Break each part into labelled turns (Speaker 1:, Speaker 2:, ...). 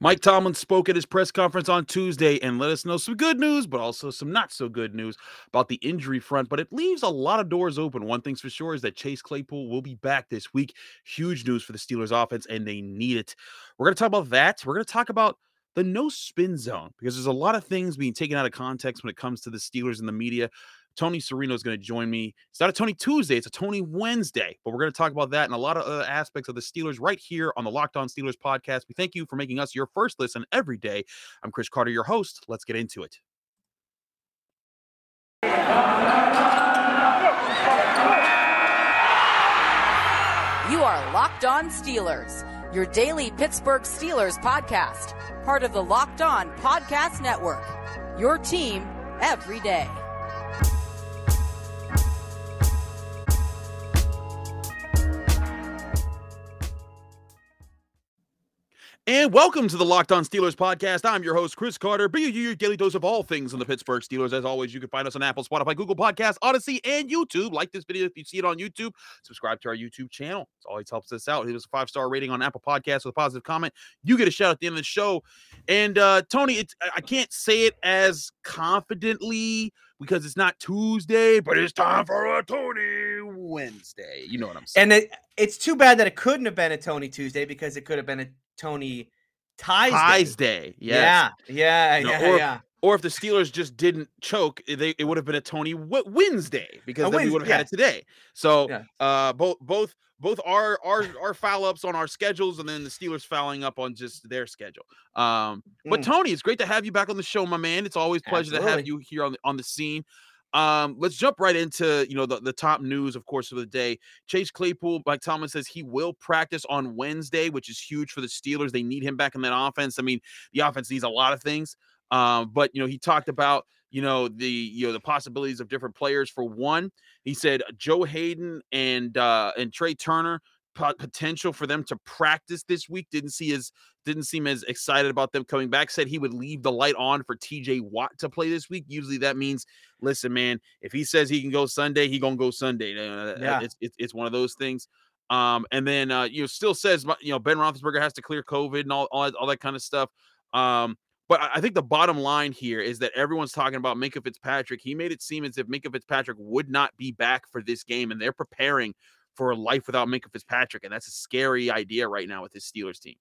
Speaker 1: Mike Tomlin spoke at his press conference on Tuesday and let us know some good news, but also some not so good news about the injury front. But it leaves a lot of doors open. One thing's for sure is that Chase Claypool will be back this week. Huge news for the Steelers offense, and they need it. We're going to talk about that. We're going to talk about the no spin zone because there's a lot of things being taken out of context when it comes to the Steelers and the media. Tony Serino is going to join me. It's not a Tony Tuesday, it's a Tony Wednesday. But we're going to talk about that and a lot of other aspects of the Steelers right here on the Locked On Steelers podcast. We thank you for making us your first listen every day. I'm Chris Carter, your host. Let's get into it.
Speaker 2: You are Locked On Steelers, your daily Pittsburgh Steelers podcast, part of the Locked On Podcast Network. Your team every day.
Speaker 1: And welcome to the Locked On Steelers podcast. I'm your host, Chris Carter, bringing you your daily dose of all things in the Pittsburgh Steelers. As always, you can find us on Apple, Spotify, Google Podcasts, Odysee, and YouTube. Like this video if you see it on YouTube. Subscribe to our YouTube channel. It always helps us out. Leave us a five star rating on Apple Podcasts with a positive comment. You get a shout at the end of the show. And uh, Tony, it's, I can't say it as confidently because it's not Tuesday, but it's time for a Tony Wednesday. You know what I'm saying?
Speaker 3: And it, it's too bad that it couldn't have been a Tony Tuesday because it could have been a Tony Ties,
Speaker 1: Ties
Speaker 3: Day.
Speaker 1: Yes.
Speaker 3: Yeah, yeah, yeah,
Speaker 1: or-
Speaker 3: yeah.
Speaker 1: Or if the Steelers just didn't choke, eh, they it would have been a Tony Wednesday because
Speaker 3: A
Speaker 1: then we would have
Speaker 3: yeah.
Speaker 1: had it today. So
Speaker 3: Yeah.
Speaker 1: uh both both both our our our foul ups on our schedules and then the Steelers fouling up on just their schedule. Um but
Speaker 3: Mm.
Speaker 1: Tony, it's great to have you back on the show, my man. It's always a pleasure to have you here on the on the scene. Um, let's jump right into you know the, the top news, of course, of the day. Chase Claypool, like Thomas says, he will practice on Wednesday, which is huge for the Steelers. They need him back in that offense. I mean, the offense needs a lot of things. Um, but you know, he talked about you know the you know the possibilities of different players. For one, he said Joe Haden and uh and Trai Turner potential for them to practice this week. Didn't see as didn't seem as excited about them coming back. Said he would leave the light on for TJ Watt to play this week. Usually that means, listen, man, if he says he can go Sunday, he gonna go Sunday.
Speaker 3: Yeah.
Speaker 1: it's, it's it's one of those things. Um, and then uh, you know, still says you know Ben Roethlisberger has to clear COVID and all all, that- all that kind of stuff. Um, but I I think the bottom line here is that everyone's talking about Minkah Fitzpatrick. He made it seem as if Minkah Fitzpatrick would not be back for this game, and they're preparing for a life without Minkah Fitzpatrick, and that's a scary idea right now with this Steelers team.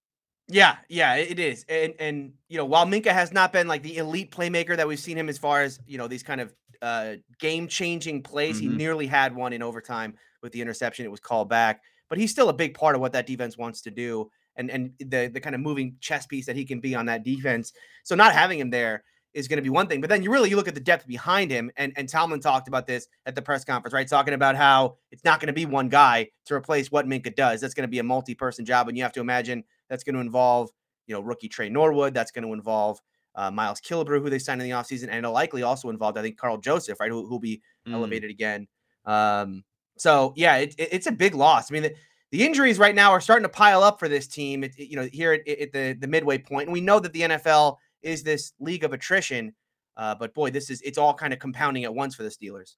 Speaker 3: Yeah, yeah, it is. And and you know, while Minkah has not been like the elite playmaker that we've seen him as far as, you know, these kind of uh game-changing plays, he
Speaker 1: Mhm.
Speaker 3: nearly had one in overtime with the interception. It was called back, but he's still a big part of what that defense wants to do and and the the kind of moving chess piece that he can be on that defense. So not having him there is going to be one thing. But then you really you look at the depth behind him, and and Tomlin talked about this at the press conference, right? Talking about how it's not going to be one guy to replace what Minkah does. That's going to be a multi-person job, and you have to imagine that's going to involve you know rookie Tre Norwood. That's going to involve uh, Miles Killebrew, who they signed in the offseason, and it'll likely also involved, I think Karl Joseph, right? Who who'll be
Speaker 1: Mm.
Speaker 3: elevated again. Um, so yeah, it, it- it's a big loss. I mean, the, the injuries right now are starting to pile up for this team. It, it- you know, here at, at the the midway point, and we know that the NFL is this league of attrition. Uh, but boy, this is it's all kind of compounding at once for the Steelers.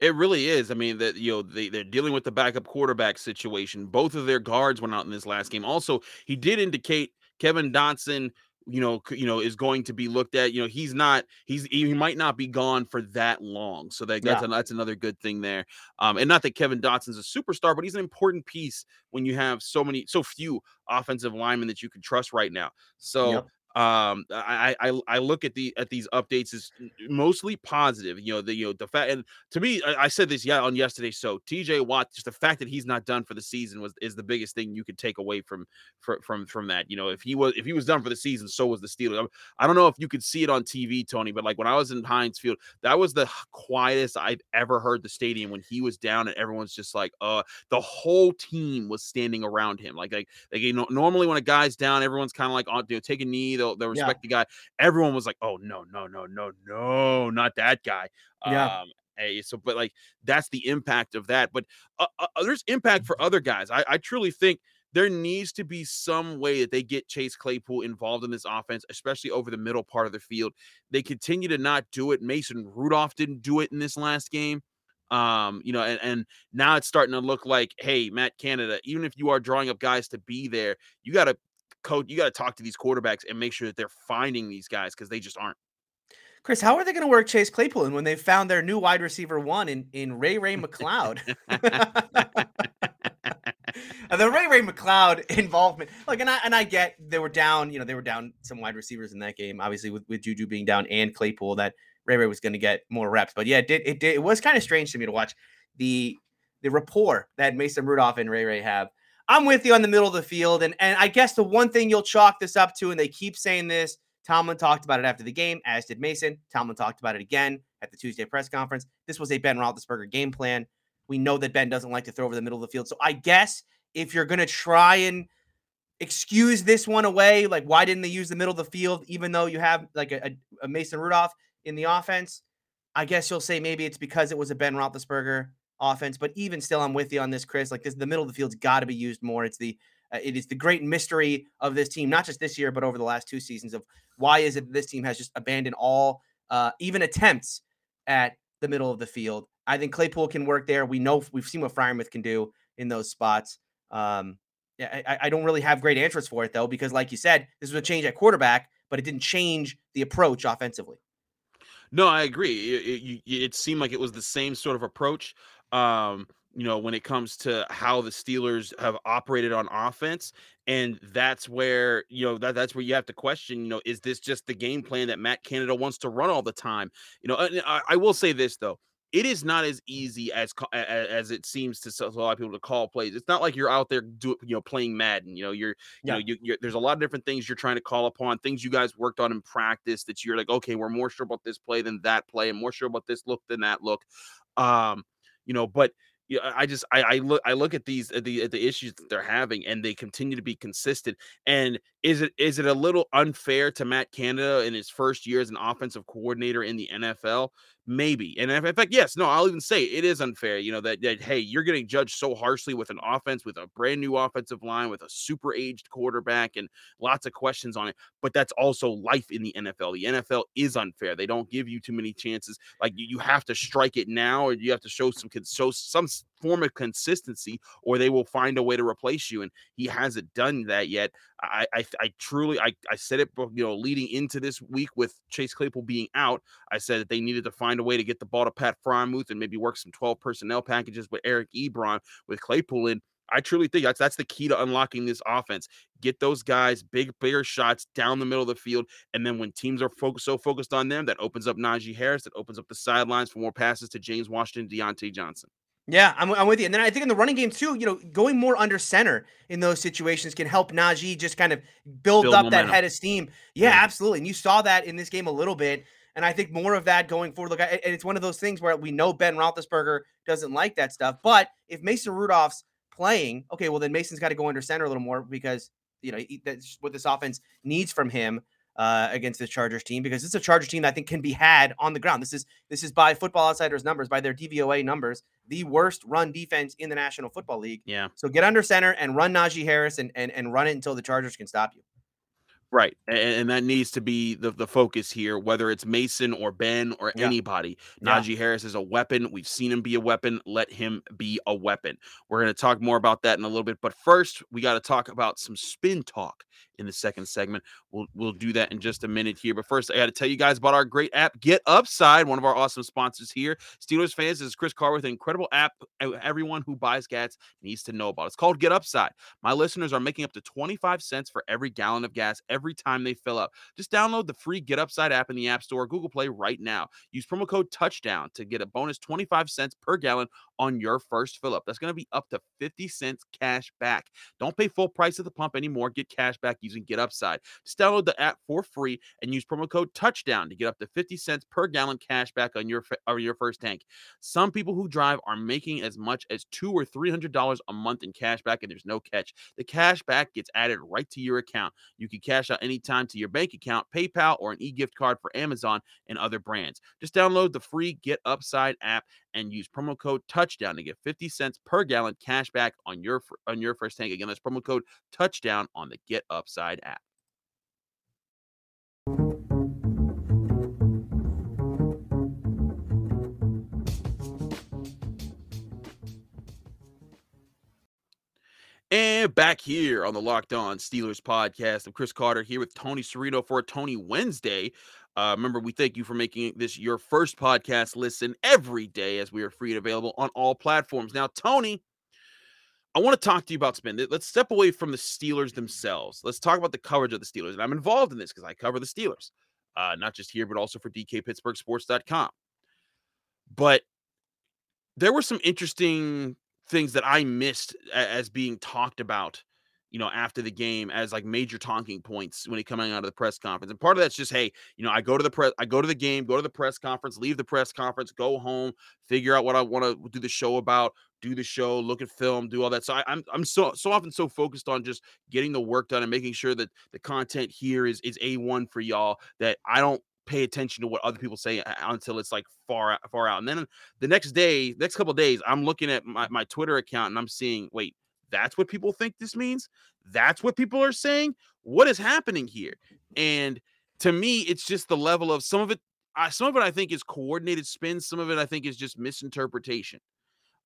Speaker 1: It really is. I mean, that you know they they're dealing with the backup quarterback situation. Both of their guards went out in this last game. Also, he did indicate Kevin Dotson, you know, you know, is going to be looked at. You know, he's not. He's he might not be gone for that long. So that, that's
Speaker 3: Yeah.
Speaker 1: that's another good thing there. Um, and not that Kevin Dotson's a superstar, but he's an important piece when you have so many, so few offensive linemen that you can trust right now. So.
Speaker 3: Yep.
Speaker 1: Um, I, I I look at the at these updates as mostly positive. You know the you know the fact and to me, I, I said this yeah on yesterday. So TJ Watt, just the fact that he's not done for the season was is the biggest thing you could take away from from from, from that. You know, if he was if he was done for the season, so was the Steelers. I, I don't know if you could see it on TV, Tony, but like when I was in Heinz Field, that was the quietest I've ever heard the stadium when he was down, and everyone's just like, uh, the whole team was standing around him. Like like like you know, normally when a guy's down, everyone's kind of like, oh, you know, take a knee, they'll they'll
Speaker 3: Yeah.
Speaker 1: respect the guy. Everyone was like, oh no no no no no, not that guy.
Speaker 3: Yeah.
Speaker 1: Um, Hey, so but like that's the impact of that. But uh, uh, there's impact for other guys. I, I truly think there needs to be some way that they get Chase Claypool involved in this offense, especially over the middle part of the field. They continue to not do it. Mason Rudolph didn't do it in this last game. Um, you know, and, and now it's starting to look like, hey, Matt Canada, even if you are drawing up guys to be there, you got to coach, you got to talk to these quarterbacks and make sure that they're finding these guys because they just aren't.
Speaker 3: Chris, how are they going to work Chase Claypool in when they found their new wide receiver one in in Ray Ray McCloud? the Ray Ray McCloud involvement, like, and I and I get they were down, you know, they were down some wide receivers in that game, obviously with, with Juju being down and Claypool, that Ray Ray was going to get more reps. But yeah, it did it did it was kind of strange to me to watch the the rapport that Mason Rudolph and Ray Ray have. I'm with you on the middle of the field, and and I guess the one thing you'll chalk this up to, and they keep saying this. Tomlin talked about it after the game, as did Mason. Tomlin talked about it again at the Tuesday press conference. This was a Ben Roethlisberger game plan. We know that Ben doesn't like to throw over the middle of the field. So I guess if you're going to try and excuse this one away, like why didn't they use the middle of the field, even though you have like a, a Mason Rudolph in the offense? I guess you'll say maybe it's because it was a Ben Roethlisberger offense. But even still, I'm with you on this, Chris. Like this, the middle of the field's got to be used more. It's the uh, it is the great mystery of this team, not just this year, but over the last two seasons. Of why is it this team has just abandoned all, uh, even attempts at the middle of the field? I think Claypool can work there. We know we've seen what Freiermuth can do in those spots. Um, yeah, I, I don't really have great answers for it though, because like you said, this was a change at quarterback, but it didn't change the approach offensively.
Speaker 1: No, I agree. It, it, it seemed like it was the same sort of approach. Um, you know, when it comes to how the Steelers have operated on offense. And that's where, you know, that, that's where you have to question, you know, is this just the game plan that Matt Canada wants to run all the time? You know, I, I will say this though it is not as easy as as it seems to a lot of people to call plays. It's not like you're out there do you know playing Madden. You know, you're you know you, you're, there's a lot of different things you're trying to call upon. Things you guys worked on in practice that you're like, okay, we're more sure about this play than that play, and more sure about this look than that look. Um, you know, but I just I, I look I look at these at the at the issues that they're having, and they continue to be consistent. And is it is it a little unfair to Matt Canada in his first year as an offensive coordinator in the NFL? Maybe. And in fact, yes, no, I'll even say it is unfair. You know that that hey, you're getting judged so harshly with an offense with a brand new offensive line with a super aged quarterback and lots of questions on it. But that's also life in the NFL. The NFL is unfair. They don't give you too many chances. Like you, you have to strike it now, or you have to show some show some form of consistency, or they will find a way to replace you. And he hasn't done that yet. I, I, I truly, I, I said it, you know, leading into this week with Chase Claypool being out, I said that they needed to find a way to get the ball to Pat Freiermuth and maybe work some 12 personnel packages with Eric Ebron with Claypool in. I truly think that's that's the key to unlocking this offense. Get those guys big, bigger shots down the middle of the field, and then when teams are focused so focused on them, that opens up Najee Harris, that opens up the sidelines for more passes to James Washington, Diontae Johnson.
Speaker 3: Yeah, I'm, I'm with you. And then I think in the running game too, you know, going more under center in those situations can help Najee just kind of build, build up momentum. that head of steam. Yeah, yeah, absolutely. And you saw that in this game a little bit. And I think more of that going forward. Look, and it's one of those things where we know Ben Roethlisberger doesn't like that stuff. But if Mason Rudolph's playing, okay, well then Mason's got to go under center a little more because you know that's what this offense needs from him uh, against this Chargers team because it's a Chargers team that I think can be had on the ground. This is this is by Football Outsiders numbers, by their DVOA numbers, the worst run defense in the National Football League.
Speaker 1: Yeah.
Speaker 3: So get under center and run Najee Harris and and, and run it until the Chargers can stop you.
Speaker 1: Right. And, and, that needs to be the, the focus here, whether it's Mason or Ben or yeah. anybody. Yeah. Najee Harris is a weapon. We've seen him be a weapon. Let him be a weapon. We're going to talk more about that in a little bit. But first, we got to talk about some spin talk in the second segment. We'll we'll do that in just a minute here. But first, I got to tell you guys about our great app, Get Upside, one of our awesome sponsors here. Steelers fans, this is Chris Carr with an incredible app everyone who buys gas needs to know about. It's called Get Upside. My listeners are making up to 25 cents for every gallon of gas every time they fill up. Just download the free Get Upside app in the App Store, Google Play right now. Use promo code Touchdown to get a bonus 25 cents per gallon on your first fill up. That's going to be up to 50 cents cash back. Don't pay full price at the pump anymore. Get cash back using Get Upside. Just download the app for free and use promo code Touchdown to get up to 50 cents per gallon cash back on your or your first tank. Some people who drive are making as much as two or three hundred dollars a month in cash back, and there's no catch. The cash back gets added right to your account. You can cash out anytime to your bank account, PayPal, or an e-gift card for Amazon and other brands. Just download the free Get Upside app and use promo code touchdown to get 50 cents per gallon cash back on your on your first tank. Again, that's promo code touchdown on the Get Upside app. And back here on the Locked On Steelers podcast, I'm Chris Carter here with Tony Serino for Tony Wednesday. Uh, remember, we thank you for making this your first podcast listen every day as we are free and available on all platforms. Now, Tony, I want to talk to you about spin. Let's step away from the Steelers themselves. Let's talk about the coverage of the Steelers. And I'm involved in this because I cover the Steelers, uh, not just here, but also for DKPittsburghSports.com. But there were some interesting things that I missed as being talked about, you know, after the game as like major talking points when he coming out of the press conference. And part of that's just, hey, you know, I go to the press, I go to the game, go to the press conference, leave the press conference, go home, figure out what I want to do the show about, do the show, look at film, do all that. So I, I'm, I'm so so often so focused on just getting the work done and making sure that the content here is is a one for y'all that I don't pay attention to what other people say uh, until it's like far far out. And then the next day, next couple days, I'm looking at my, my Twitter account and I'm seeing, wait, that's what people think this means. That's what people are saying. What is happening here? And to me, it's just the level of some of it. I, some of it I think is coordinated spin. Some of it I think is just misinterpretation.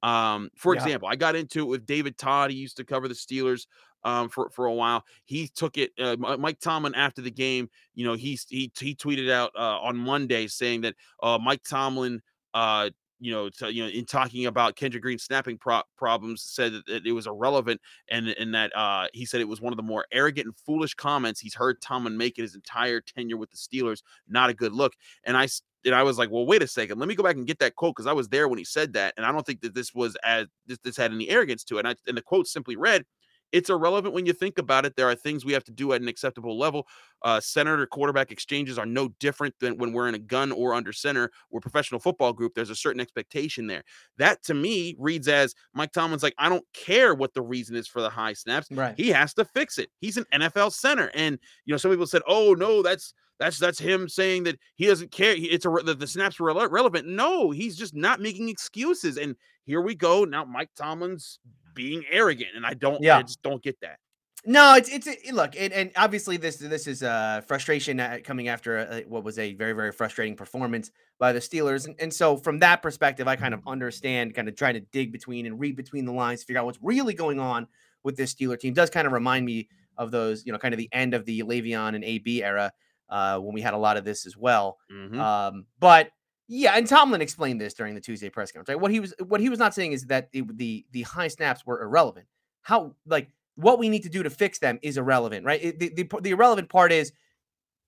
Speaker 1: Um, for yeah. example, I got into it with David Todd. He used to cover the Steelers um, for for a while. He took it. Uh, Mike Tomlin after the game, you know, he he he tweeted out uh, on Monday saying that uh, Mike Tomlin, uh, you know, to, you know, in talking about Kendrick Green snapping pro- problems, said that, that, it was irrelevant, and and that uh, he said it was one of the more arrogant and foolish comments he's heard Tomlin make in his entire tenure with the Steelers. Not a good look. And I and I was like, well, wait a second, let me go back and get that quote because I was there when he said that, and I don't think that this was as this, this had any arrogance to it. And, I, and the quote simply read, it's irrelevant when you think about it. There are things we have to do at an acceptable level. Uh, center or quarterback exchanges are no different than when we're in a gun or under center. We're professional football group. There's a certain expectation there. That to me reads as Mike Tomlin's like, I don't care what the reason is for the high snaps.
Speaker 3: Right.
Speaker 1: He has to fix it. He's an NFL center. And, you know, some people said, oh, no, that's that's that's him saying that he doesn't care. It's a the, the snaps were relevant. No, he's just not making excuses. And here we go. Now Mike Tomlin's being arrogant, and I don't. Yeah. I just don't get that.
Speaker 3: No, it's it's it, look, it, and obviously this this is uh frustration coming after a, what was a very very frustrating performance by the Steelers, and, and so from that perspective, I kind of understand, kind of trying to dig between and read between the lines, figure out what's really going on with this Steeler team. It does kind of remind me of those, you know, kind of the end of the Le'Veon and AB era uh, when we had a lot of this as well. Mm-hmm. Um, but yeah, and Tomlin explained this during the Tuesday press conference. Right? What he was what he was not saying is that it, the the high snaps were irrelevant. How like what we need to do to fix them is irrelevant, right? It, the, the the irrelevant part is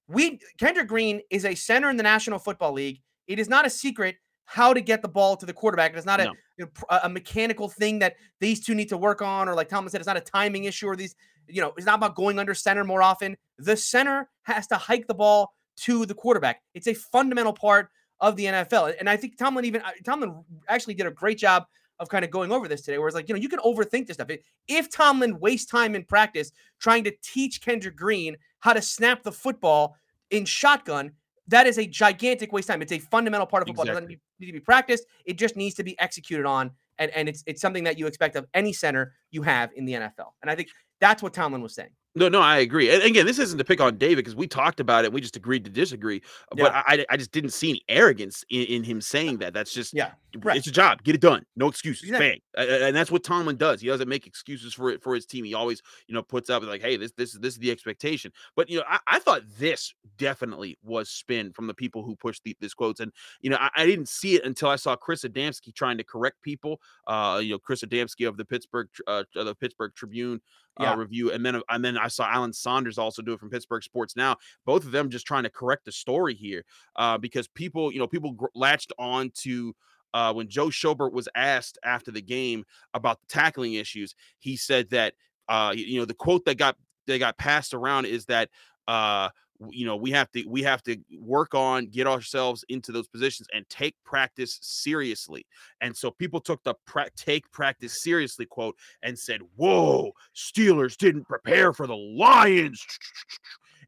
Speaker 3: we Kendrick Green is a center in the National Football League. It is not a secret how to get the ball to the quarterback. It's not no. a, a mechanical thing that these two need to work on, or like Tomlin said, it's not a timing issue, or these, you know, it's not about going under center more often. The center has to hike the ball to the quarterback. It's a fundamental part of the NFL. And I think Tomlin even uh, Tomlin actually did a great job of kind of going over this today, where it's like, you know, you can overthink this stuff. If Tomlin wastes time in practice trying to teach Kendrick Green how to snap the football in shotgun, that is a gigantic waste time. It's a fundamental part of football. Exactly. It doesn't need to be practiced. It just needs to be executed on. And, and it's it's something that you expect of any center you have in the NFL. And I think that's what Tomlin was saying.
Speaker 1: No, no, I agree. And again, this isn't to pick on David because we talked about it. We just agreed to disagree. But. I, I just didn't see any arrogance in, in, him saying that. That's just
Speaker 3: yeah,
Speaker 1: right. it's a job. Get it done. No excuses. Exactly. Bang. And that's what Tomlin does. He doesn't make excuses for it for his team. He always, you know, puts up like, hey, this this this is the expectation. But you know, I, I thought this definitely was spin from the people who pushed the, this quotes. And you know, I, I, didn't see it until I saw Chris Adamski trying to correct people. Uh, you know, Chris Adamski of the Pittsburgh uh, the Pittsburgh Tribune uh, yeah. review, and then and then I saw Alan Saunders also do it from Pittsburgh Sports Now. Both of them just trying to correct the story here, uh, because people, you know, people gr- latched on to. Uh, when Joe Schobert was asked after the game about the tackling issues, he said that uh, you know the quote that got that got passed around is that uh, you know we have to we have to work on get ourselves into those positions and take practice seriously and so people took the pra- take practice seriously quote and said whoa steelers didn't prepare for the lions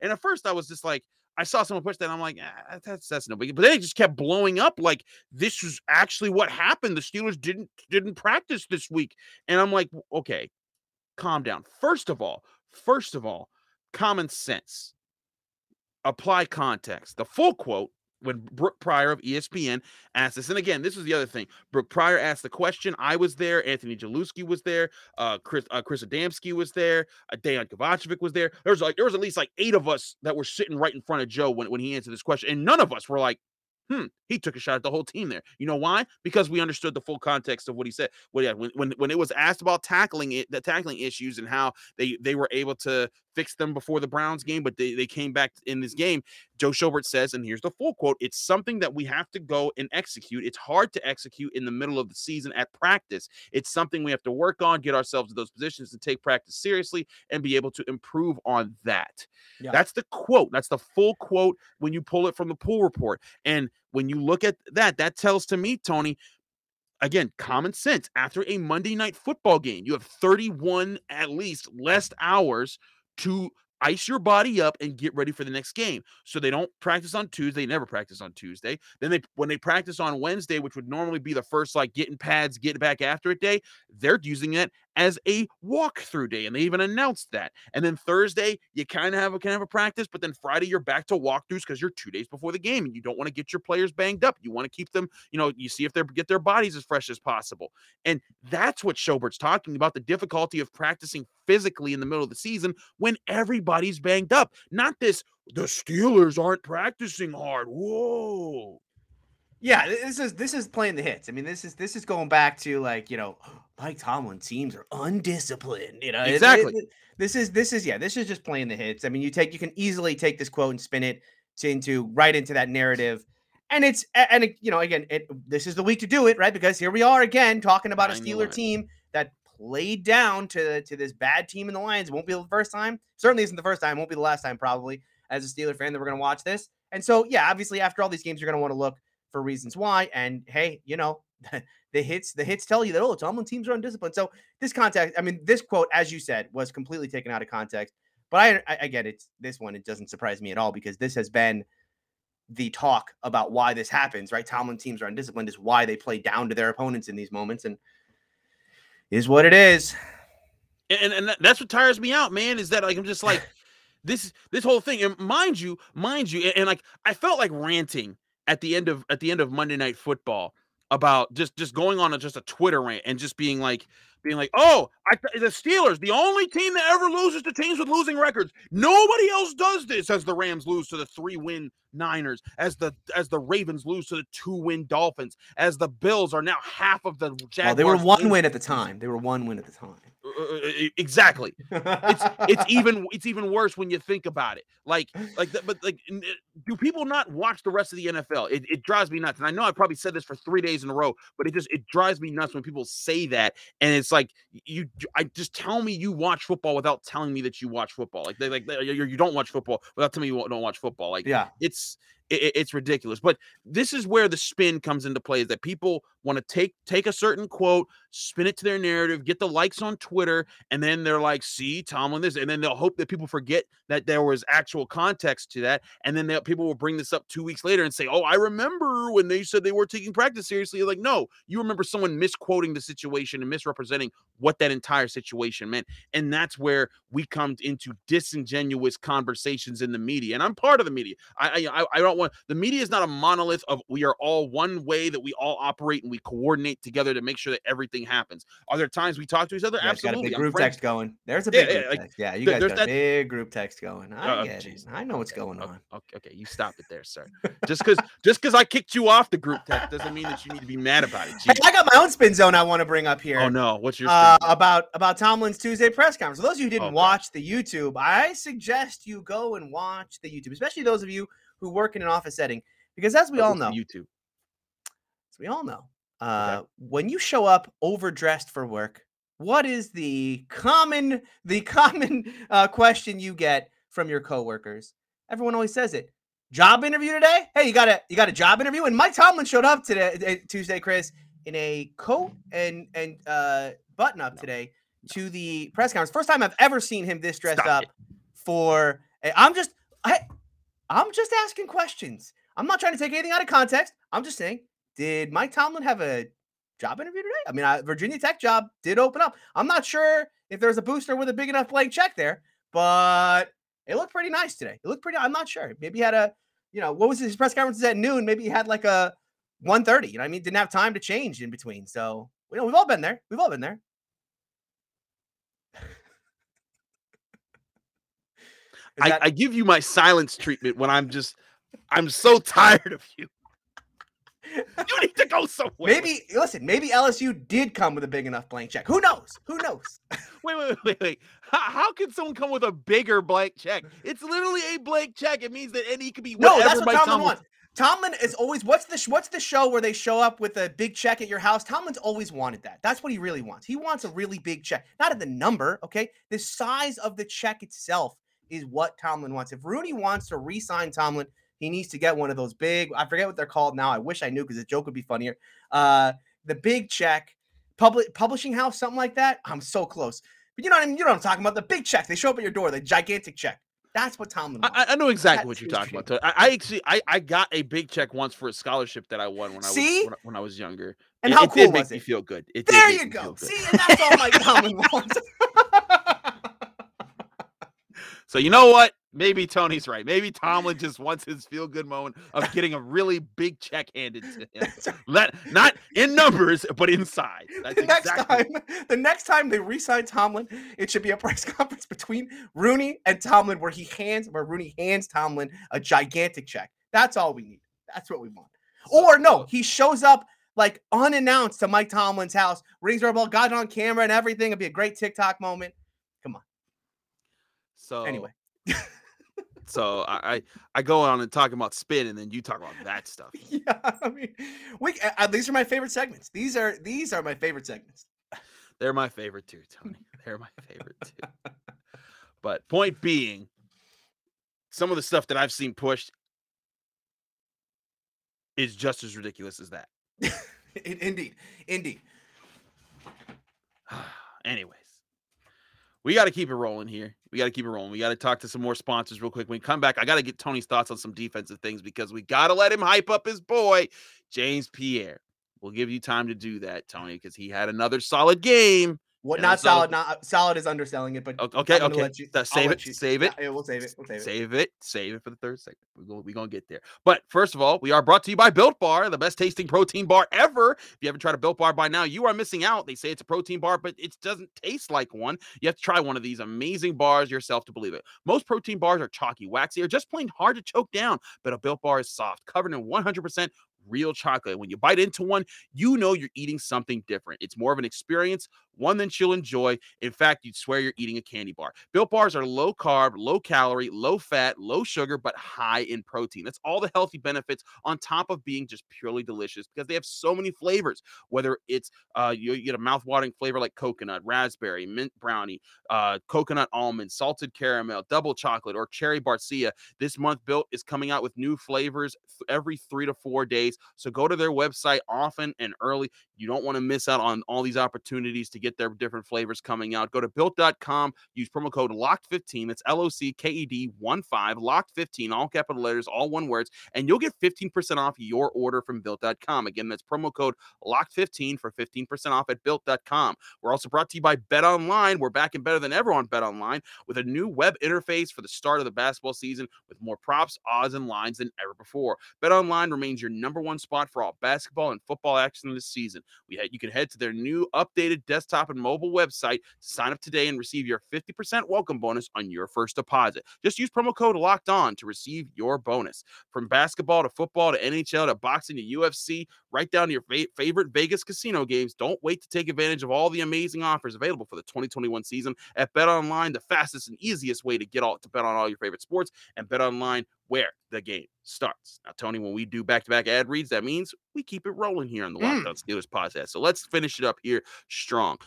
Speaker 1: and at first i was just like I saw someone push that. I'm like, ah, that's that's no big. But then it just kept blowing up. Like this was actually what happened. The Steelers didn't didn't practice this week, and I'm like, okay, calm down. First of all, first of all, common sense apply context. The full quote when Brooke Pryor of ESPN asked this, and again, this is the other thing. Brooke Pryor asked the question. I was there. Anthony Jalewski was there. Uh, Chris uh, Chris Adamski was there. Uh, Dejan Kovacevic was there. There was like there was at least like eight of us that were sitting right in front of Joe when, when he answered this question, and none of us were like, hmm, he took a shot at the whole team there. You know why? Because we understood the full context of what he said. Well, yeah, when when, when it was asked about tackling it, the tackling issues and how they they were able to fix them before the Browns game, but they, they came back in this game. Joe Schobert says, and here's the full quote: "It's something that we have to go and execute. It's hard to execute in the middle of the season at practice. It's something we have to work on, get ourselves to those positions, and take practice seriously, and be able to improve on that." Yeah. That's the quote. That's the full quote when you pull it from the pool report. And when you look at that, that tells to me, Tony, again, common sense. After a Monday night football game, you have 31 at least less hours to ice your body up and get ready for the next game. So they don't practice on Tuesday, never practice on Tuesday. Then they when they practice on Wednesday, which would normally be the first like getting pads, getting back after it day, they're using it as a walkthrough day, and they even announced that. And then Thursday, you kind of have a kind of a practice, but then Friday you're back to walkthroughs because you're two days before the game, and you don't want to get your players banged up. You want to keep them, you know, you see if they get their bodies as fresh as possible. And that's what Schobert's talking about: the difficulty of practicing physically in the middle of the season when everybody's banged up. Not this, the Steelers aren't practicing hard. Whoa.
Speaker 3: Yeah, this is this is playing the hits. I mean, this is this is going back to like you know, Mike Tomlin teams are undisciplined. You know,
Speaker 1: exactly. It, it,
Speaker 3: this is this is yeah, this is just playing the hits. I mean, you take you can easily take this quote and spin it into right into that narrative, and it's and it, you know again, it, this is the week to do it, right? Because here we are again talking about a Steeler team that played down to to this bad team in the Lions. It won't be the first time. Certainly isn't the first time. Won't be the last time probably. As a Steeler fan, that we're going to watch this. And so yeah, obviously after all these games, you're going to want to look for reasons why. And hey, you know, the hits the hits tell you that oh, Tomlin teams are undisciplined. So this context, I mean, this quote, as you said, was completely taken out of context. But I, I, I get it. This one, it doesn't surprise me at all because this has been the talk about why this happens, right? Tomlin teams are undisciplined is why they play down to their opponents in these moments, and is what it is.
Speaker 1: And and that's what tires me out, man. Is that like I'm just like this this whole thing, and mind you, mind you, and, and like I felt like ranting at the end of at the end of Monday Night Football about just just going on a, just a Twitter rant and just being like being like, "Oh, I, the Steelers, the only team that ever loses to teams with losing records. Nobody else does this." As the Rams lose to the three-win Niners, as the as the Ravens lose to the two-win Dolphins, as the Bills are now half of the
Speaker 3: Jaguars. Well, they were one win at the time. They were one win at the time.
Speaker 1: Exactly. it's it's even it's even worse when you think about it. Like like but like do people not watch the rest of the NFL? It, it drives me nuts. And I know I probably said this for three days in a row, but it just it drives me nuts when people say that. And it's like you I just tell me you watch football without telling me that you watch football. Like they like they, you don't watch football without telling me you don't watch football. Like yeah, it's it, it's ridiculous. But this is where the spin comes into play: is that people want to take take a certain quote, spin it to their narrative, get the likes on Twitter, and then they're like, "See, Tomlin this," and then they'll hope that people forget that there was actual context to that, and then people will bring this up two weeks later and say, "Oh, I remember when they said they were taking practice seriously." Like, no, you remember someone misquoting the situation and misrepresenting what that entire situation meant, and that's where we come into disingenuous conversations in the media. And I'm part of the media. I I, I don't want the media is not a monolith of we are all one way that we all operate and we coordinate together to make sure that everything happens. Are there times we talk to each other? Absolutely.
Speaker 3: Got a big group text going. There's a big yeah, yeah, like, yeah you guys got a that, big group text going. I uh, get it. I know what's okay, going on.
Speaker 1: Okay, okay, you stop it there, sir. just because just because I kicked you off the group text doesn't mean that you need to be mad about it.
Speaker 3: Hey, I got my own spin zone I want to bring up here.
Speaker 1: Oh no, what's your
Speaker 3: uh, about about Tomlin's Tuesday press conference? For those of you who didn't oh, watch the YouTube, I suggest you go and watch the YouTube, especially those of you who work in an office setting. Because as we all know,
Speaker 1: YouTube.
Speaker 3: As we all know, uh, okay. when you show up overdressed for work, what is the common the common uh, question you get from your coworkers? Everyone always says it. Job interview today? Hey, you got a you got a job interview? And Mike Tomlin showed up today eh, Tuesday, Chris, in a coat and and uh, button up today to the press conference. First time I've ever seen him this dressed Stop up it. for. I'm just I I'm just asking questions. I'm not trying to take anything out of context. I'm just saying, did Mike Tomlin have a job interview today? I mean, I, Virginia Tech job did open up. I'm not sure if there's a booster with a big enough blank check there, but it looked pretty nice today. It looked pretty. I'm not sure. Maybe he had a you know, what was his press conferences at noon? Maybe he had like a 1:30. You know, what I mean, didn't have time to change in between. So you know, we've all been there. We've all been there.
Speaker 1: I,
Speaker 3: that-
Speaker 1: I give you my silence treatment when I'm just I'm so tired of you. You need to go somewhere.
Speaker 3: maybe listen. Maybe LSU did come with a big enough blank check. Who knows? Who knows?
Speaker 1: Wait, wait, wait, wait. How, how can someone come with a bigger blank check? It's literally a blank check. It means that any could be
Speaker 3: No, that's what Tomlin
Speaker 1: Tomlin-
Speaker 3: wants. Tomlin is always what's the what's the show where they show up with a big check at your house? Tomlin's always wanted that. That's what he really wants. He wants a really big check, not at the number. Okay, the size of the check itself is what Tomlin wants. If Rooney wants to re-sign Tomlin, he needs to get one of those big. I forget what they're called now. I wish I knew because the joke would be funnier. Uh, the big check, public publishing house, something like that. I'm so close. But you know what I mean? You know what I'm talking about? The big check. They show up at your door. The gigantic check. That's what Tomlin wants.
Speaker 1: I, I know exactly
Speaker 3: That's
Speaker 1: what you're talking about. I, I actually I, I got a big check once for a scholarship that I won when I
Speaker 3: See?
Speaker 1: was when, I- when I was younger.
Speaker 3: and
Speaker 1: It-
Speaker 3: how
Speaker 1: it
Speaker 3: cool
Speaker 1: did make
Speaker 3: was
Speaker 1: me
Speaker 3: it?
Speaker 1: feel good. It
Speaker 3: There you go. See, and that's all Mike Tomlin wants.
Speaker 1: So you know what? Maybe Tony's right. Maybe Tomlin just wants his feel good moment of getting a really big check handed to him. Let not in numbers, but in size. That's
Speaker 3: the next
Speaker 1: exactly
Speaker 3: time, the next time they re-sign Tomlin, it should be a press conference between Rooney and Tomlin, where he hands, where Rooney hands Tomlin a gigantic check. That's all we need. That's what we want. Or no, he shows up like unannounced to Mike Tomlin's house, rings doorbell, got it on camera and everything. It'd be a great TikTok moment.
Speaker 1: So
Speaker 3: Anyway,
Speaker 1: so I, I I go on and talk about spin, and then you talk about that stuff.
Speaker 3: yeah, I mean, we uh, these are my favorite segments. These are these are my favorite segments.
Speaker 1: They're my favorite too, Tony. They're my favorite too. But point being, some of the stuff that I've seen pushed is just as ridiculous as that.
Speaker 3: Indeed, indeed.
Speaker 1: Anyways, we got to keep it rolling here. We got to keep it rolling. We got to talk to some more sponsors real quick. When we come back, I got to get Tony's thoughts on some defensive things because we got to let him hype up his boy, James Pierre. We'll give you time to do that, Tony, because he had another solid game.
Speaker 3: What
Speaker 1: Yeah,
Speaker 3: not
Speaker 1: so-
Speaker 3: solid? Not solid is underselling it, but
Speaker 1: Okay, okay.
Speaker 3: let you-
Speaker 1: save it, save it.
Speaker 3: Yeah, we'll save it. We'll save it.
Speaker 1: Save it. Save it for the third segment. We're going, we're to get there. But first of all, we are brought to you by Built Bar, the best tasting protein bar ever. If you haven't tried a Built Bar by now, you are missing out. They say it's a protein bar, but it doesn't taste like one. You have to try one of these amazing bars yourself to believe it. Most protein bars are chalky, waxy, or just plain hard to choke down. But a Built Bar is soft, covered in 100% real chocolate. When you bite into one, you know you're eating something different. It's more of an experience, one that you'll enjoy. In fact, you'd swear you're eating a candy bar. Built bars are low carb, low calorie, low fat, low sugar, but high in protein. That's all the healthy benefits on top of being just purely delicious because they have so many flavors. Whether it's uh, you, you get a mouth-watering flavor like coconut, raspberry, mint brownie, uh, coconut almond, salted caramel, double chocolate, or cherry barcia. This month, Built is coming out with new flavors th- every three to four days. So go to their website often and early. You don't want to miss out on all these opportunities to get their different flavors coming out. Go to built.com, use promo code LOCKED15. That's L O C K E D 1 5, LOCKED15, all capital letters, all one words, and you'll get 15% off your order from built.com. Again, that's promo code LOCKED15 for 15% off at built.com. We're also brought to you by Bet Online. We're back and better than ever on Bet Online with a new web interface for the start of the basketball season with more props, odds, and lines than ever before. Bet Online remains your number one spot for all basketball and football action this season. We had, you can head to their new updated desktop and mobile website to sign up today and receive your 50% welcome bonus on your first deposit. Just use promo code locked on to receive your bonus. From basketball to football to NHL to boxing to UFC, right down to your fa- favorite Vegas casino games. Don't wait to take advantage of all the amazing offers available for the 2021 season at Bet Online, the fastest and easiest way to get all to bet on all your favorite sports and Bet Online where the game starts. Now, Tony, when we do back-to-back ad reads, that means we keep it rolling here on the
Speaker 3: Mm.
Speaker 1: Locked On Steelers podcast. So let's finish it up here strong.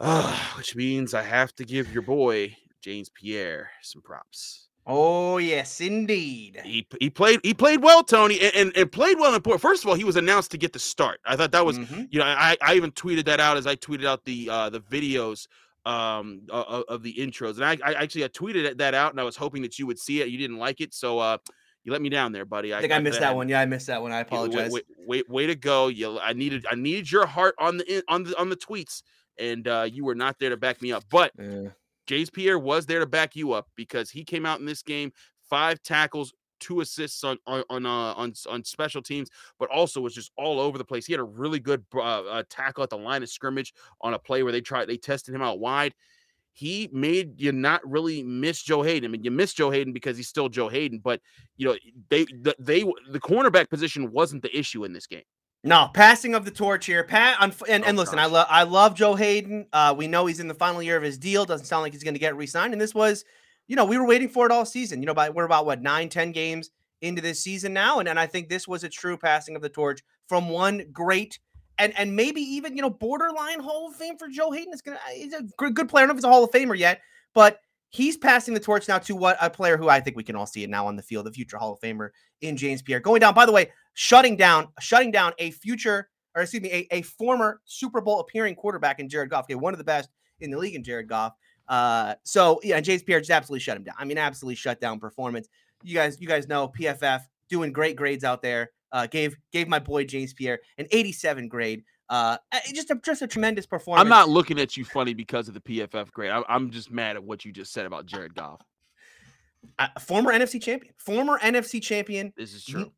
Speaker 1: Ah, which means I have to give your boy James Pierre some props.
Speaker 3: Oh yes, indeed.
Speaker 1: He he played he played well, Tony, and, and, and played well in port. First of all, he was announced to get the start. I thought that was
Speaker 3: Mhm.
Speaker 1: you know I, I even tweeted that out as I tweeted out the uh, the videos um of, of the intros, and I, I actually I tweeted that out, and I was hoping that you would see it. You didn't like it, so uh, you let me down there, buddy.
Speaker 3: I think I missed that one. Yeah, I missed that one. I
Speaker 1: yeah, way-
Speaker 3: apologize.
Speaker 1: Way, way, to go! You, I needed I needed your heart on the on the on the tweets, and uh, you were not there to back me up. But
Speaker 3: Yeah.
Speaker 1: James Pierre was there to back you up because he came out in this game five tackles, two assists on on on uh, on, on special teams, but also was just all over the place. He had a really good uh, uh, tackle at the line of scrimmage on a play where they tried they tested him out wide. He made you not really miss Joe Haden. I mean, you miss Joe Haden because he's still Joe Haden, but you know they the, they the cornerback position wasn't the issue in this game.
Speaker 3: No, passing of the torch here. Pat and, and, and listen, I love I love Joe Haden. Uh, we know he's in the final year of his deal. Doesn't sound like he's going to get re-signed. And this was, you know, we were waiting for it all season. You know, by we're about what nine, ten games into this season now, and and I think this was a true passing of the torch from one great and and maybe even you know borderline Hall of Fame for Joe Haden. It's gonna uh, he's a good player. I don't know if he's a Hall of Famer yet, but he's passing the torch now to what a player who I think we can all see it now on the field, the future Hall of Famer in James Pierre. Going down, by the way, shutting down, shutting down a future, or excuse me, a, a former Super Bowl appearing quarterback in Jared Goff. Okay, one of the best in the league in Jared Goff. Uh, so yeah, James Pierre just absolutely shut him down. I mean, absolutely shut down performance. You guys, you guys know PFF doing great grades out there. Uh, gave gave my boy James Pierre an 87 grade. Uh, just a just a tremendous performance.
Speaker 1: I'm not looking at you funny because of the PFF grade. I, am just mad at what you just said about Jared Goff.
Speaker 3: Uh, former NFC champion, former NFC champion.
Speaker 1: This is true.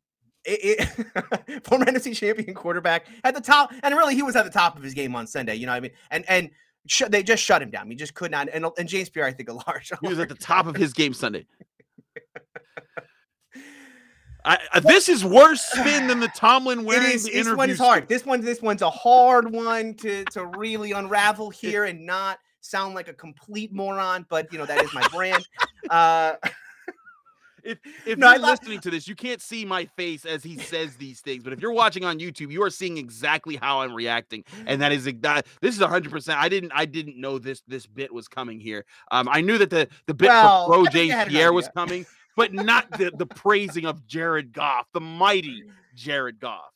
Speaker 3: It, it, former NFC champion quarterback at the top, and really he was at the top of his game on Sunday. You know what I mean? And and sh- they just shut him down. He just could not. And, and James Pierre, I think, a large.
Speaker 1: He was at the top of his game Sunday. I, I, this is worse spin than the Tomlin wearing it is,
Speaker 3: This one's hard. This one, this one's a hard one to to really unravel here and not sound like a complete moron. But you know that is my brand. Uh,
Speaker 1: if if no, you're listening to this, you can't see my face as he says these things. But if you're watching on YouTube, you are seeing exactly how I'm reacting, and that is that. This is 100. percent I didn't I didn't know this this bit was coming here. Um, I knew that the the bit well, for Pro James Pierre was coming but not the, the praising of Jared Goff, the mighty Jared Goff.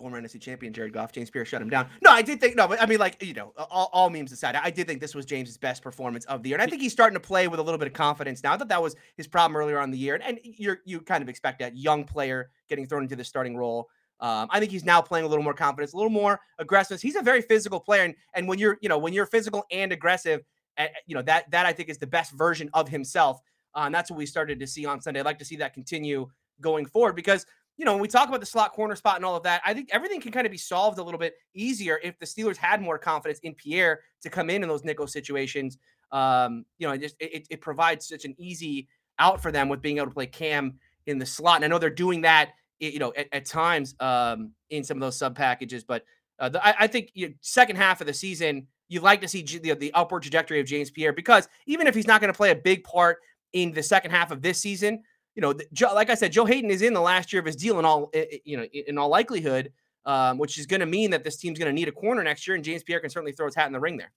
Speaker 3: Former NFC champion Jared Goff, James Pierre shut him down. No, I did think no, but I mean, like you know, all, all memes aside, I did think this was James's best performance of the year, and I think he's starting to play with a little bit of confidence now. I thought that was his problem earlier on the year, and, and you you kind of expect that young player getting thrown into the starting role. Um, I think he's now playing a little more confidence, a little more aggressive. He's a very physical player, and and when you're you know when you're physical and aggressive, uh, you know that that I think is the best version of himself. Uh, and that's what we started to see on Sunday. I'd like to see that continue going forward because, you know, when we talk about the slot corner spot and all of that, I think everything can kind of be solved a little bit easier if the Steelers had more confidence in Pierre to come in in those nickel situations. Um, you know, it just it, it provides such an easy out for them with being able to play Cam in the slot. And I know they're doing that, you know, at, at times um, in some of those sub packages. But uh, the, I, I, think you know, second half of the season, you'd like to see the, the upward trajectory of James Pierre because even if he's not going to play a big part in the second half of this season. You know, Joe, like I said, Joe Haden is in the last year of his deal in all, you know, in all likelihood, um, which is going to mean that this team's going to need a corner next year, and James Pierre can certainly throw his hat in the ring there.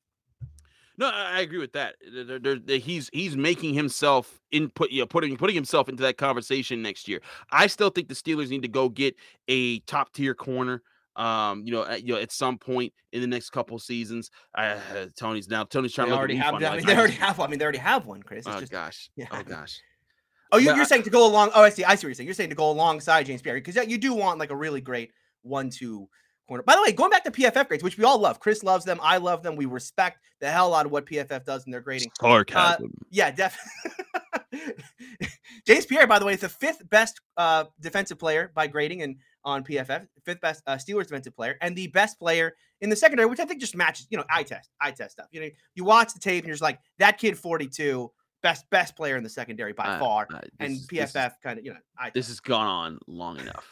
Speaker 1: No, I agree with that. They're, they're, he's he's making himself input, you know, putting putting himself into that conversation next year. I still think the Steelers need to go get a top tier corner um, you know, at, you know, at some point in the next couple seasons. Uh, Tony's now Tony's trying
Speaker 3: they
Speaker 1: to
Speaker 3: already have. I mean, they already have. One. I mean, they already have one, Chris.
Speaker 1: It's oh just, gosh. Yeah. Oh gosh.
Speaker 3: Oh, you, are saying to go along. Oh, I see. I see what you're saying. You're saying to go alongside James Pierre because you do want like a really great one-two corner. By the way, going back to PFF grades, which we all love. Chris loves them. I love them. We respect the hell out of what PFF does in their grading.
Speaker 1: Sarcasm. Uh,
Speaker 3: yeah, definitely. James Pierre, by the way, is the fifth best uh, defensive player by grading and on PFF, fifth best uh, Steelers defensive player, and the best player in the secondary, which I think just matches, you know, eye test, eye test stuff. You know, you watch the tape and you're just like, that kid 42, best best player in the secondary by uh, far. Uh, and is, PFF kind of, you know,
Speaker 1: eye this has gone on long enough.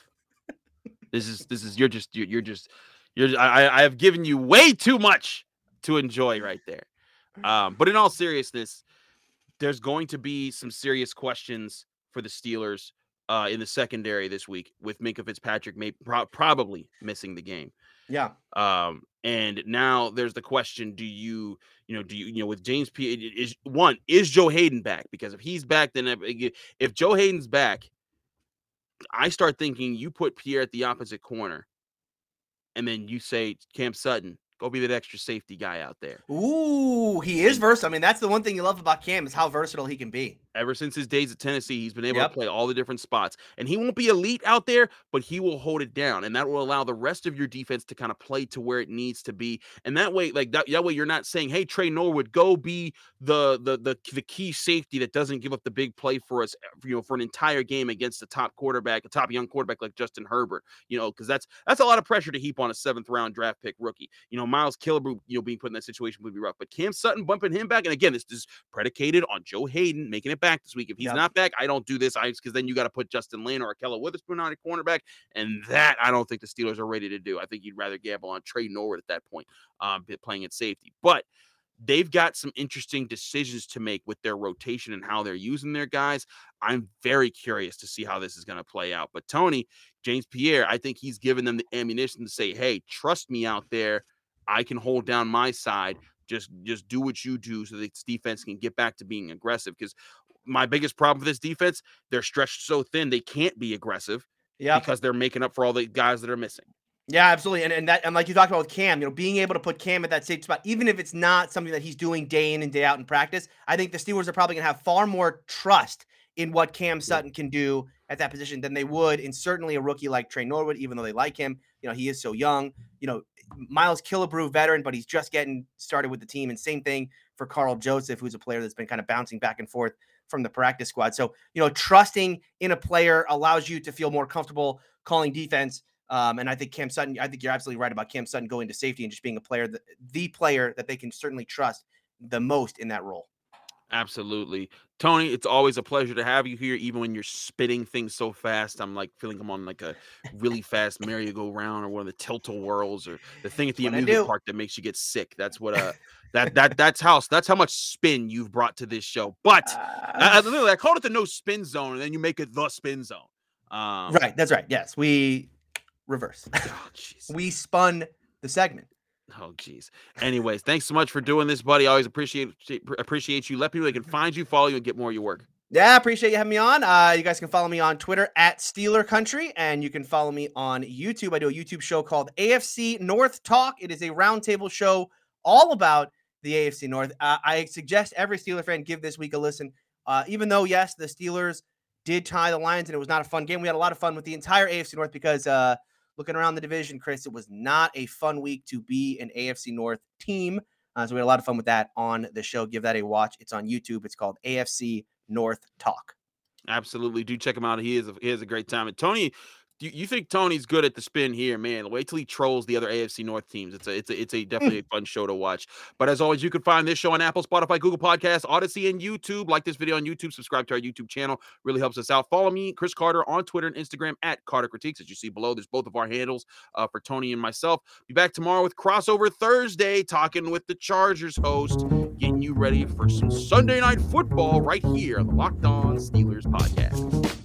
Speaker 1: this is this is you're just you're, you're just you're I I have given you way too much to enjoy right there. Um, but in all seriousness, there's going to be some serious questions for the Steelers uh, in the secondary this week with Minkah Fitzpatrick may pro- probably missing the game.
Speaker 3: Yeah.
Speaker 1: Um, and now there's the question: Do you, you know, do you, you know, with James P. Is one is Joe Haden back? Because if he's back, then if, if Joe Haden's back, I start thinking you put Pierre at the opposite corner, and then you say Cam Sutton, go be that extra safety guy out there.
Speaker 3: Ooh, he is versatile. I mean, that's the one thing you love about Cam is how versatile he can be.
Speaker 1: Ever since his days at Tennessee, he's been able
Speaker 3: Yep.
Speaker 1: to play all the different spots. And he won't be elite out there, but he will hold it down. And that will allow the rest of your defense to kind of play to where it needs to be. And that way, like that, that way you're not saying, hey, Tre Norwood, go be the the the the key safety that doesn't give up the big play for us, you know, for an entire game against a top quarterback, a top young quarterback like Justin Herbert, you know, because that's that's a lot of pressure to heap on a seventh round draft pick rookie. You know, Miles Killebrew, you know, being put in that situation would be rough. But Cam Sutton bumping him back, and again, this is predicated on Joe Haden making it back this week. If he's
Speaker 3: Yep.
Speaker 1: not back, I don't do this. I because then you got to put Justin Layne or Ahkello Witherspoon on a cornerback, and that I don't think the Steelers are ready to do. I think you'd rather gamble on Tre Norwood at that point, um, playing at safety. But they've got some interesting decisions to make with their rotation and how they're using their guys. I'm very curious to see how this is going to play out. But Tony, James Pierre, I think he's given them the ammunition to say, "Hey, trust me out there. I can hold down my side. Just just do what you do so that this defense can get back to being aggressive." Because my biggest problem with this defense, they're stretched so thin they can't be aggressive
Speaker 3: Yeah.
Speaker 1: because they're making up for all the guys that are missing.
Speaker 3: Yeah, absolutely. And, and that and like you talked about with Cam, you know, being able to put Cam at that safe spot, even if it's not something that he's doing day in and day out in practice, I think the Steelers are probably gonna have far more trust in what Cam Sutton can do at that position than they would in certainly a rookie like Tre Norwood, even though they like him. You know, he is so young. You know, Miles Killebrew, veteran, but he's just getting started with the team. And same thing for Karl Joseph, who's a player that's been kind of bouncing back and forth from the practice squad. So, you know, trusting in a player allows you to feel more comfortable calling defense. Um, and I think Cam Sutton, I think you're absolutely right about Cam Sutton going to safety and just being a player that the player that they can certainly trust the most in that role.
Speaker 1: Absolutely. Tony, it's always a pleasure to have you here, even when you're spitting things so fast. I'm like feeling I'm on like a really fast merry-go-round or one of the tilt-a whirls or the thing at the
Speaker 3: What
Speaker 1: amusement park that makes you get sick. That's what uh that that that's how that's how much spin you've brought to this show. But I, I,
Speaker 3: Uh,
Speaker 1: literally, I called it the no spin zone, and then you make it the spin zone. Um,
Speaker 3: right. That's right. Yes. We reverse.
Speaker 1: Oh,
Speaker 3: we spun the segment.
Speaker 1: Oh, jeez. Anyways, thanks so much for doing this, buddy. I always appreciate appreciate you. Let people they can find you, follow you, and get more of your work.
Speaker 3: Yeah, appreciate you having me on. Uh, you guys can follow me on Twitter at Steeler Country, and you can follow me on YouTube. I do a YouTube show called AFC North Talk. It is a roundtable show all about the AFC North. Uh, I suggest every Steeler fan give this week a listen. Uh, even though, yes, the Steelers did tie the Lions, and it was not a fun game. We had a lot of fun with the entire AFC North because uh, looking around the division, Chris, it was not a fun week to be an AFC North team. Uh, so we had a lot of fun with that on the show. Give that a watch. It's on YouTube. It's called AFC North Talk.
Speaker 1: Absolutely, do check him out. He is a, he is a great time. And Tony, you, you think Tony's good at the spin here, man? Wait till he trolls the other AFC North teams. It's a it's a it's a definitely a fun show to watch. But as always, you can find this show on Apple, Spotify, Google Podcasts, Odysee, and YouTube. Like this video on YouTube. Subscribe to our YouTube channel. Really helps us out. Follow me, Chris Carter, on Twitter and Instagram at Carter Critiques. As you see below, there's both of our handles uh, for Tony and myself. Be back tomorrow with crossover Thursday, talking with the Chargers host, getting you ready for some Sunday night football right here on the Locked On Steelers podcast.